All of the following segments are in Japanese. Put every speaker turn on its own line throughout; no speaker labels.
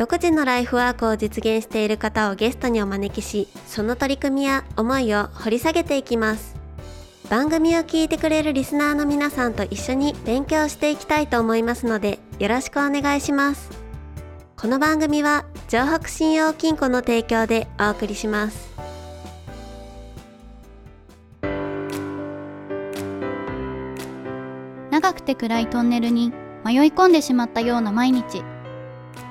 独自のライフワークを実現している方をゲストにお招きしその取り組みや思いを掘り下げていきます。番組を聞いてくれるリスナーの皆さんと一緒に勉強していきたいと思いますのでよろしくお願いします。この番組は城北信用金庫の提供でお送りします。
長くて暗いトンネルに迷い込んでしまったような毎日。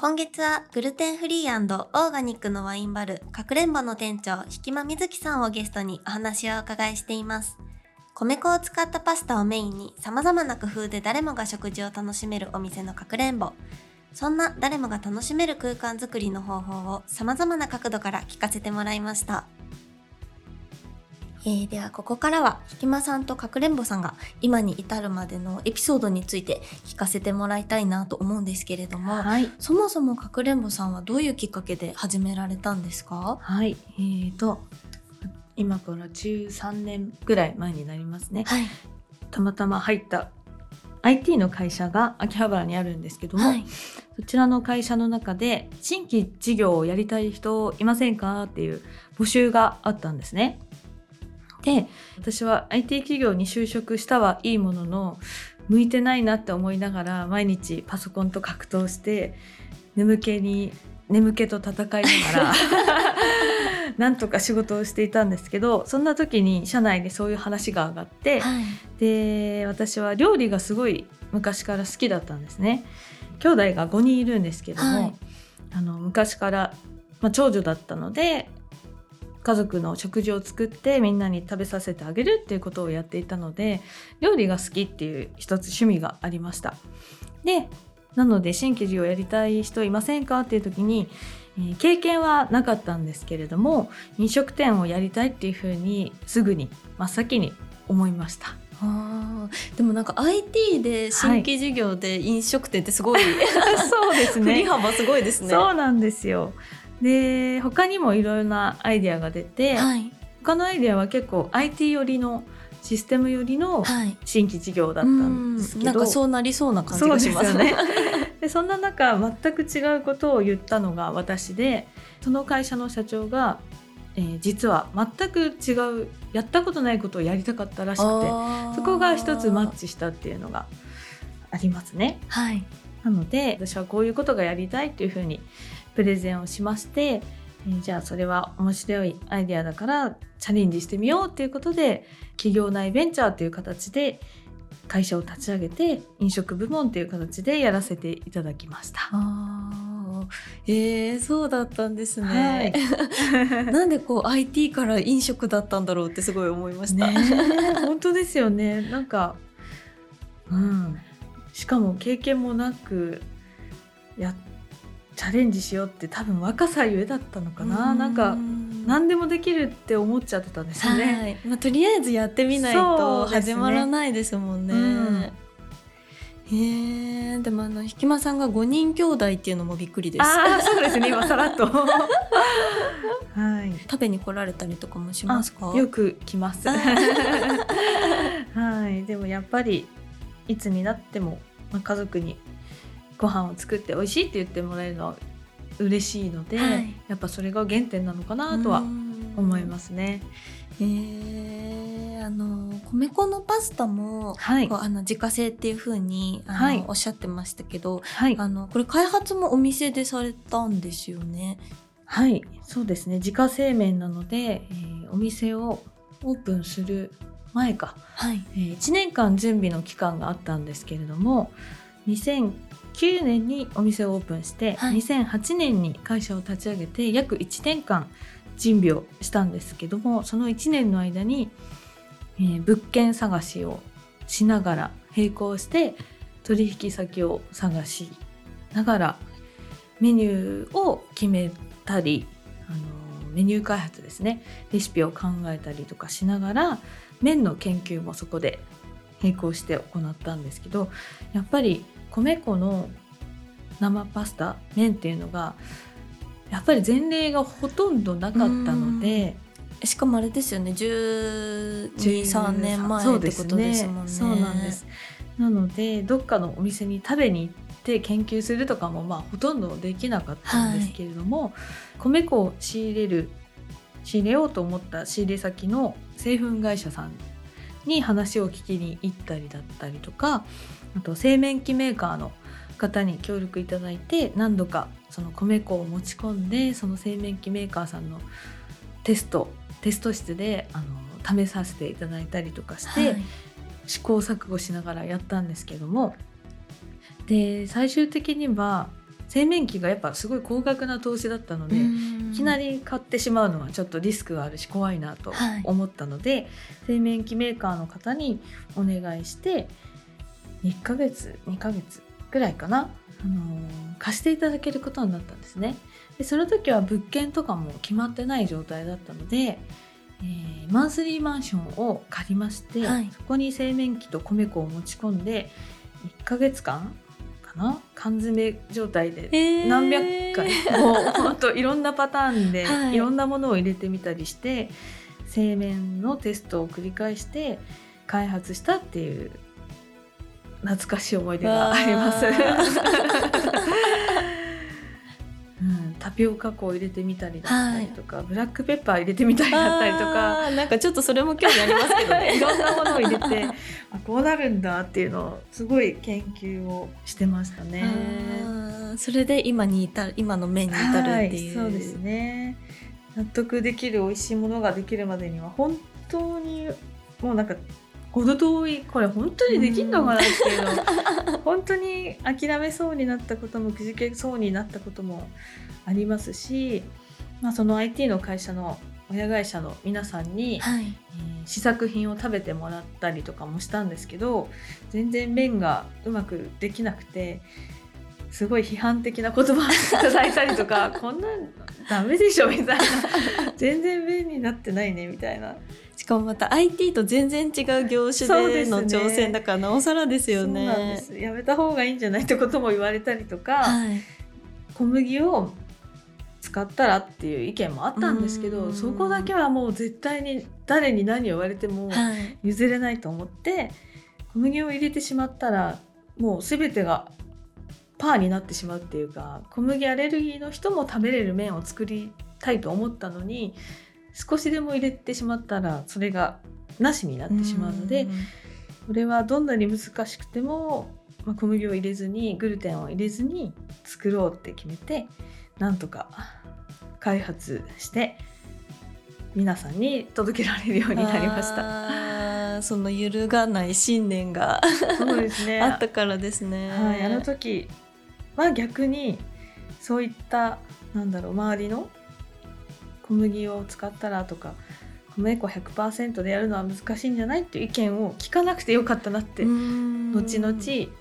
今月はグルテンフリーオーガニックのワインバルかくれんぼの店長ひきまみずきさんをゲストにお話をお伺いしています。米粉を使ったパスタをメインに様々な工夫で誰もが食事を楽しめるお店のかくれんぼ。そんな誰もが楽しめる空間づくりの方法を様々な角度から聞かせてもらいました。えー、ではここからはひきまさんとかくれんぼさんが今に至るまでのエピソードについて聞かせてもらいたいなと思うんですけれども、
はい。
そもそもかくれんぼさんはどういうきっかけで始められたんですか？
はい。えーと、今から13年ぐらい前になりますね。
はい。
たまたま入った IT の会社が秋葉原にあるんですけども、
はい。
そちらの会社の中で新規事業をやりたい人いませんか？っていう募集があったんですね。で、私は IT 企業に就職したはいいものの、向いてないなって思いながら毎日パソコンと格闘して眠気に眠気と戦いながら なんとか仕事をしていたんですけどそんな時に社内でそういう話が上がって、
はい。
で私は料理がすごい昔から好きだったんですね兄弟が5人いるんですけども、
はい
あの昔から、まあ、長女だったので家族の食事を作ってみんなに食べさせてあげるっていうことをやっていたので料理が好きっていう一つ趣味がありました。でなので新規事業やりたい人いませんかっていう時に、えー経験はなかったんですけれども飲食店をやりたいっていうふうにすぐに真っ先に思いました。
あーでもなんか IT で新規事業で飲食店ってすごい、
そうです
振り幅すごいですね。
そうなんですよで他にもいろいろなアイデアが出て、
はい。
他のアイデアは結構 IT 寄りのシステム寄りの
はい。
新規事業だったんですけど、
なんかそうなりそうな感じがします
ね。でそんな中全く違うことを言ったのが私でその会社の社長が、えー実は全く違うやったことないことをやりたかったらしくてそこが一つマッチしたっていうのがありますね。
はい。
なので私はこういうことがやりたいっていうふうにプレゼンをしまして、えーじゃあそれは面白いアイデアだからチャレンジしてみようっていうことで企業内ベンチャーという形で会社を立ち上げて飲食部門っていう形でやらせていただきました。
えー、そうだったんです
は
ね
い。
なんでこう IT から飲食だったんだろうってすごい思いました。
本当ですよねなんかうんしかも経験もなくやチャレンジしようって多分若さゆえだったのかななんか何でもできるって思っちゃってたんですよね。
はい。まあとりあえずやってみない
そ
と始まらないですもんね。
うん
へえ、でもあのひきまさんが5人兄弟っていうのもびっくりです。
ああそうですね今さらっと。はい。
食べに来られたりとかもしますか？
あよく来ます。
あ
はい。でもやっぱりいつになっても、まあ、家族にご飯を作って美味しいって言ってもらえるのは嬉しいので、
はい。
やっぱそれが原点なのかなとは思いますね。
へえ、あの米粉のパスタも、
はい。
あの自家製っていう風にあの、
はい。
おっしゃってましたけど、
はい。
あのこれ開発もお店でされたんですよね。
はい。そうですね。自家製麺なので、えーお店をオープンする前か、
はい。
えー1年間準備の期間があったんですけれども2009年にお店をオープンして、
はい。
2008年に会社を立ち上げて約1年間準備をしたんですけどもその1年の間に、えー物件探しをしながら並行して取引先を探しながらメニューを決めたりあのメニュー開発ですねレシピを考えたりとかしながら麺の研究もそこで並行して行ったんですけどやっぱり米粉の生パスタ麺っていうのがやっぱり前例がほとんどなかったので
しかもあれですよね。123年前ってことですもんね。
そうなんです。なのでどっかのお店に食べに行って研究するとかもまあほとんどできなかったんですけれども、米粉を仕入れる仕入れようと思った仕入れ先の製粉会社さんに話を聞きに行ったりだったりとかあと製麺機メーカーの方に協力いただいて何度かその米粉を持ち込んでその製麺機メーカーさんのテストテスト室であの試させていただいたりとかして、
はい。
試行錯誤しながらやったんですけどもで最終的には製麺機がやっぱすごい高額な投資だったので、いきな
り
り買ってしまうのはちょっとリスクがあるし怖いなと
はい。
思ったので、製麺機メーカーの方にお願いして1ヶ月2ヶ月ぐらいかな、あのー貸していただけることになったんですね。でその時は物件とかも決まってない状態だったので、えーマンスリーマンションを借りまして、
はい。
そこに製麺機と米粉を持ち込んで1ヶ月間かな？缶詰状態で何百回。もうほんといろんなパターンで、
はい。
い、ろんなものを入れてみたりして製麺のテストを繰り返して開発したっていう懐かしい思い出があります。タピオカ粉を入れてみたりだったりとか、ブラックペッパー入れてみたりだったりとか。
なんかちょっとそれも興味ありますけどね。
いろんなものを入れてあこうなるんだっていうのをすごい研究をしてましたね。
それで今に至る今の麺に至るっていう、
はい、そうですね。納得できる美味しいものができるまでには本当にもうなんか程遠いこれ本当にできんのかなっていうの 本当に諦めそうになったこともくじけそうになったこともありますし、まあ、その IT の会社の親会社の皆さんに、
はい。
えー試作品を食べてもらったりとかもしたんですけど全然麺がうまくできなくてすごい批判的な言葉をいただいたりとか こんなんダメでしょみたいな。全然麺になってないねみたいな。
しかもまた IT と全然違う業種
で
の
ね
挑戦だからなおさらですよね。
そうなんです。やめた方がいいんじゃないってことも言われたりとか、
はい
小麦を使ったらっていう意見もあったんですけ
うん。
どそこだけはもう絶対に誰に何を言われても
はい。
譲れないと思って小麦を入れてしまったらもう全てがパーになってしまうっていうか小麦アレルギーの人も食べれる麺を作りたいと思ったのに少しでも入れてしまったらそれがなしになってしまうのでこれはどんなに難しくても、まあ、小麦を入れずにグルテンを入れずに作ろうって決めてなんとか開発して皆さんに届けられるようになりました。
た。その揺るがない信念が
そうですね
あったからですね。
はい、あの時は逆にそういったなんだろう周りの小麦を使ったらとか米粉100%でやるのは難しいんじゃないっていう意見を聞かなくてよかったなって後
後
々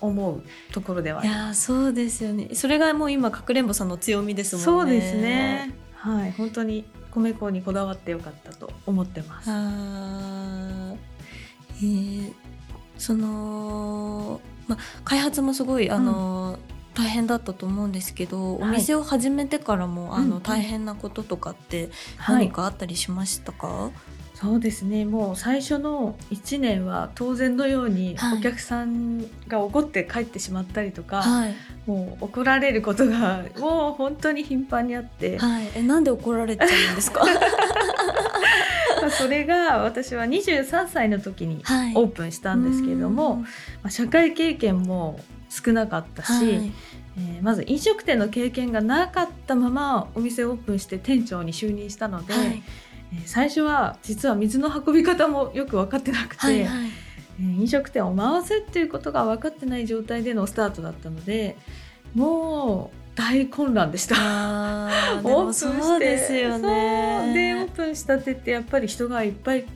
思うところでは
いやーそうですよね。それがもう今かくれんぼさんの強みです
す
もんね。
そうですね。はい。本当に米粉にこだわってよかったと思ってます。
あーえーその、ま、開発もすごいあの、大変だったと思うんですけど、お
はい。
店を始めてからもあの、大変なこととかって
はい。
何かあったりしましたか、
そうですね。もう最初の1年は当然のように
はい。
お客さんが怒って帰ってしまったりとか、
はい。
もう怒られることが もう本当に頻繁にあって、
はい、えなんで怒られちゃうんですか？
ま あそれが私は23歳の時に
はい。
オープンしたんですけれども、まあ、社会経験も少なかったし、
はい。
えーまず飲食店の経験がなかったままお店をオープンして店長に就任したので、
はい。
えー最初は実は水の運び方もよく分かってなくて、
はいはい。
えー飲食店を回すっていうことが分かってない状態でのスタートだったのでもう大混乱でした。
あーでもそうですよ
そうでオー
ね。
プンしたてってやっぱり人がいっぱい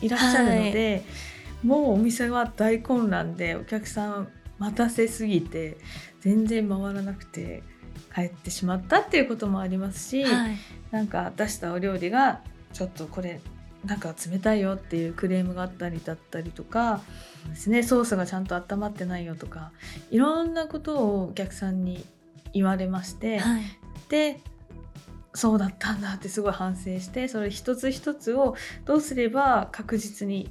いらっしゃるので、もうお店は大混乱でお客さん待たせすぎて全然回らなくて帰ってしまったっていうこともありますし、
はい
なんか出したお料理がちょっとこれなんか冷たいよっていうクレームがあったりだったりとかですねソースがちゃんと温まってないよとかいろんなことをお客さんに言われまして、
はい。
でそうだったんだってすごい反省してそれ一つ一つをどうすれば確実に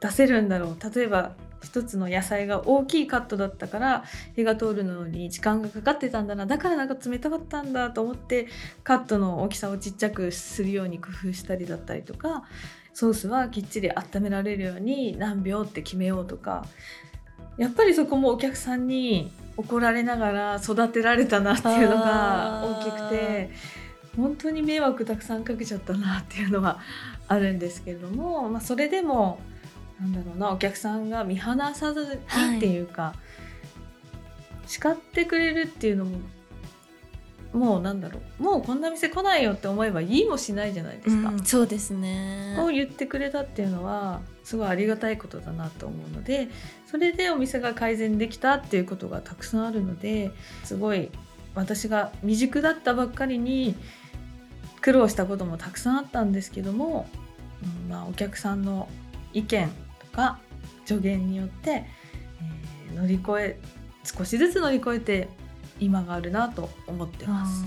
出せるんだろう。例えば一つの野菜が大きいカットだったから火が通るのに時間がかかってたんだなだからなんか冷たかったんだと思ってカットの大きさをちっちゃくするように工夫したりだったりとかソースはきっちり温められるように何秒って決めようとかやっぱりそこもお客さんに怒られながら育てられたなっていうのが大きくて本当に迷惑たくさんかけちゃったなっていうのはあるんですけれども、まあ、それでもなんだろうなお客さんが見放さずにっていうか、叱ってくれるっていうのももうなんだろうもうこんな店来ないよって思えば言いもしないじゃないですか。
うんそうですね。
を言ってくれたっていうのはすごいありがたいことだなと思うのでそれでお店が改善できたっていうことがたくさんあるのですごい私が未熟だったばっかりに苦労したこともたくさんあったんですけども、うんまあ、お客さんの意見とか助言によって、えー乗り越え少しずつ乗り越えて今があるなと思ってます。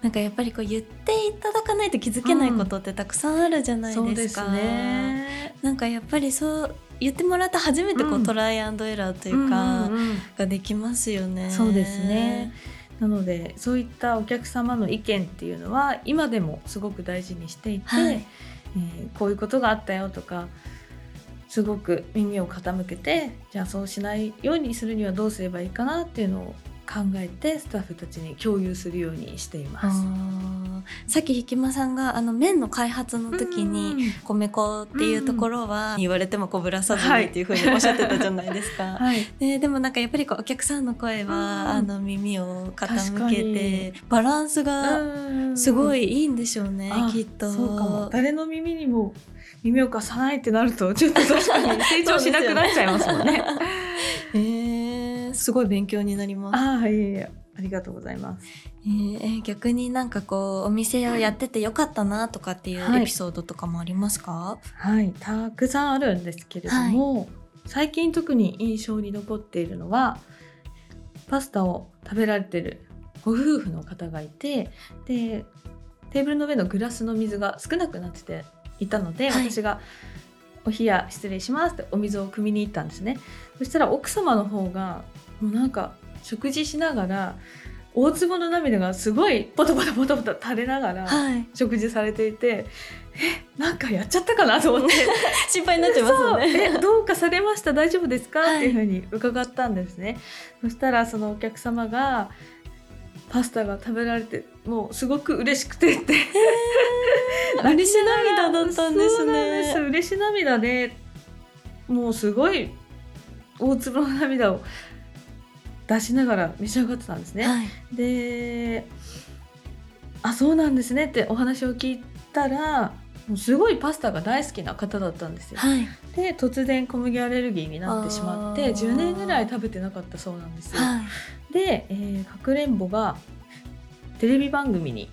なんかやっぱりこう言っていただかないと気づけないことってたくさんあるじゃない
です
ですか。
ね。
なんかやっぱりそう言ってもらって初めてこう、
うん
トライアンドエラーというか、
んんうん
ができますよね。
そうですね。なのでそういったお客様の意見っていうのは今でもすごく大事にしていて、
はい
えーこういうことがあったよとかすごく耳を傾けてじゃあそうしないようにするにはどうすればいいかなっていうのを考えてスタッフたちに共有するようにしています。
さっきひきまさんがあの麺の開発の時に、
うん。
米粉っていうところは言われてもこうぶらさずに
はい。
っていうふうにおっしゃってたじゃないですか。
はい、
ででもなんかやっぱりこうお客さんの声は、
うん。
あの耳を傾けてバランスがすご
い
いいいんでしょうね、
あ
きっと。
そうかも。誰の耳にも耳を貸さないってなるとちょっと確かに成長しなくなっちゃいますもんね。
えー、すごい勉強になります。
ああいえいえありがとうございます。
えーえー逆になんかこうお店をやっててよかったなとかっていう
はい
エピソードとかもありますか？
はい、たくさんあるんですけれども、最近特に印象に残っているのはパスタを食べられてるご夫婦の方がいてでテーブルの上のグラスの水が少なくなってていたので、
はい
私が「お冷や失礼します」ってお水を汲みに行ったんですねそしたら奥様の方がもうなんか食事しながら大粒の涙がすごいポトポトポトポト垂れながら、
はい。
食事されていてえなんかやっちゃったかなと思って。
心配になっちゃいますよね。
えどうかされました？大丈夫ですか、
はい。
っていうふうに伺ったんですね。そしたらそのお客様がパスタが食べられてもうすごく嬉しくてって。
嬉し涙だったんですね。
嬉し涙でもうすごい大粒の涙を出しながら召し上がってたんですね、
はい。
であそうなんですねってお話を聞いたらすごいパスタが大好きな方だったんですよ。
はい。
で突然小麦アレルギーになってしまって
あー
10年ぐらい食べてなかったそうなんですよ。
はい。
で、えーかくれんぼがテレビ番組に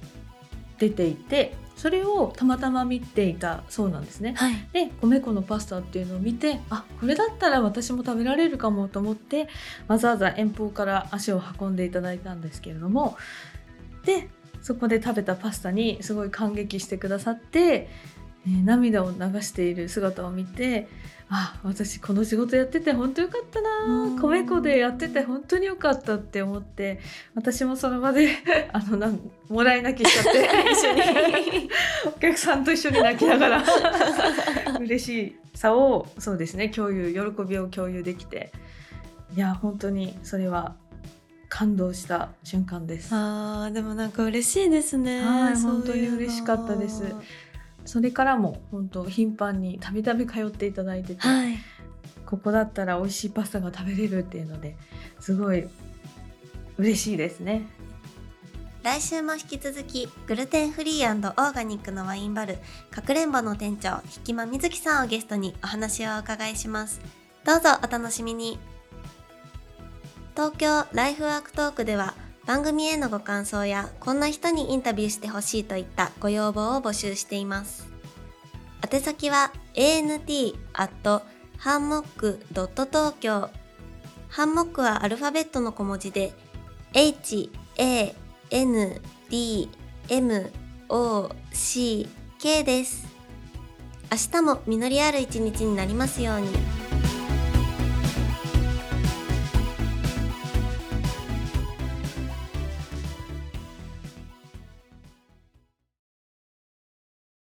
出ていてそれをたまたま見ていたそうなんですね。
はい。
で米粉のパスタっていうのを見てあこれだったら私も食べられるかもと思ってわざわざ遠方から足を運んでいただいたんですけれどもでそこで食べたパスタにすごい感激してくださって、えー涙を流している姿を見てあ私この仕事やってて本当よかった
うん。
な米粉でやってて本当によかったって思って私もその場で あのなんもらい泣きしちゃって。一緒に。お客さんと一緒に泣きながら。嬉しさをそうですね共有喜びを共有できて。いや本当にそれは感動した瞬間です。
あーでもなんか嬉しいですね。
本当に嬉しかったですそれからも本当頻繁にたびたび通っていただいてて、
はい。
ここだったら美味しいパスタが食べれるっていうのですごい嬉しいですね。
来週も引き続きグルテンフリーオーガニックのワインバルかくれんぼの店長ひきまみずきさんをゲストにお話をお伺いします。どうぞお楽しみに。東京ライフワークトークでは番組へのご感想やこんな人にインタビューしてほしいといったご要望を募集しています宛先は ant ハンモック東京ハンモックはアルファベットの小文字で h a N D M O C K です。明日も実りある一日になりますように。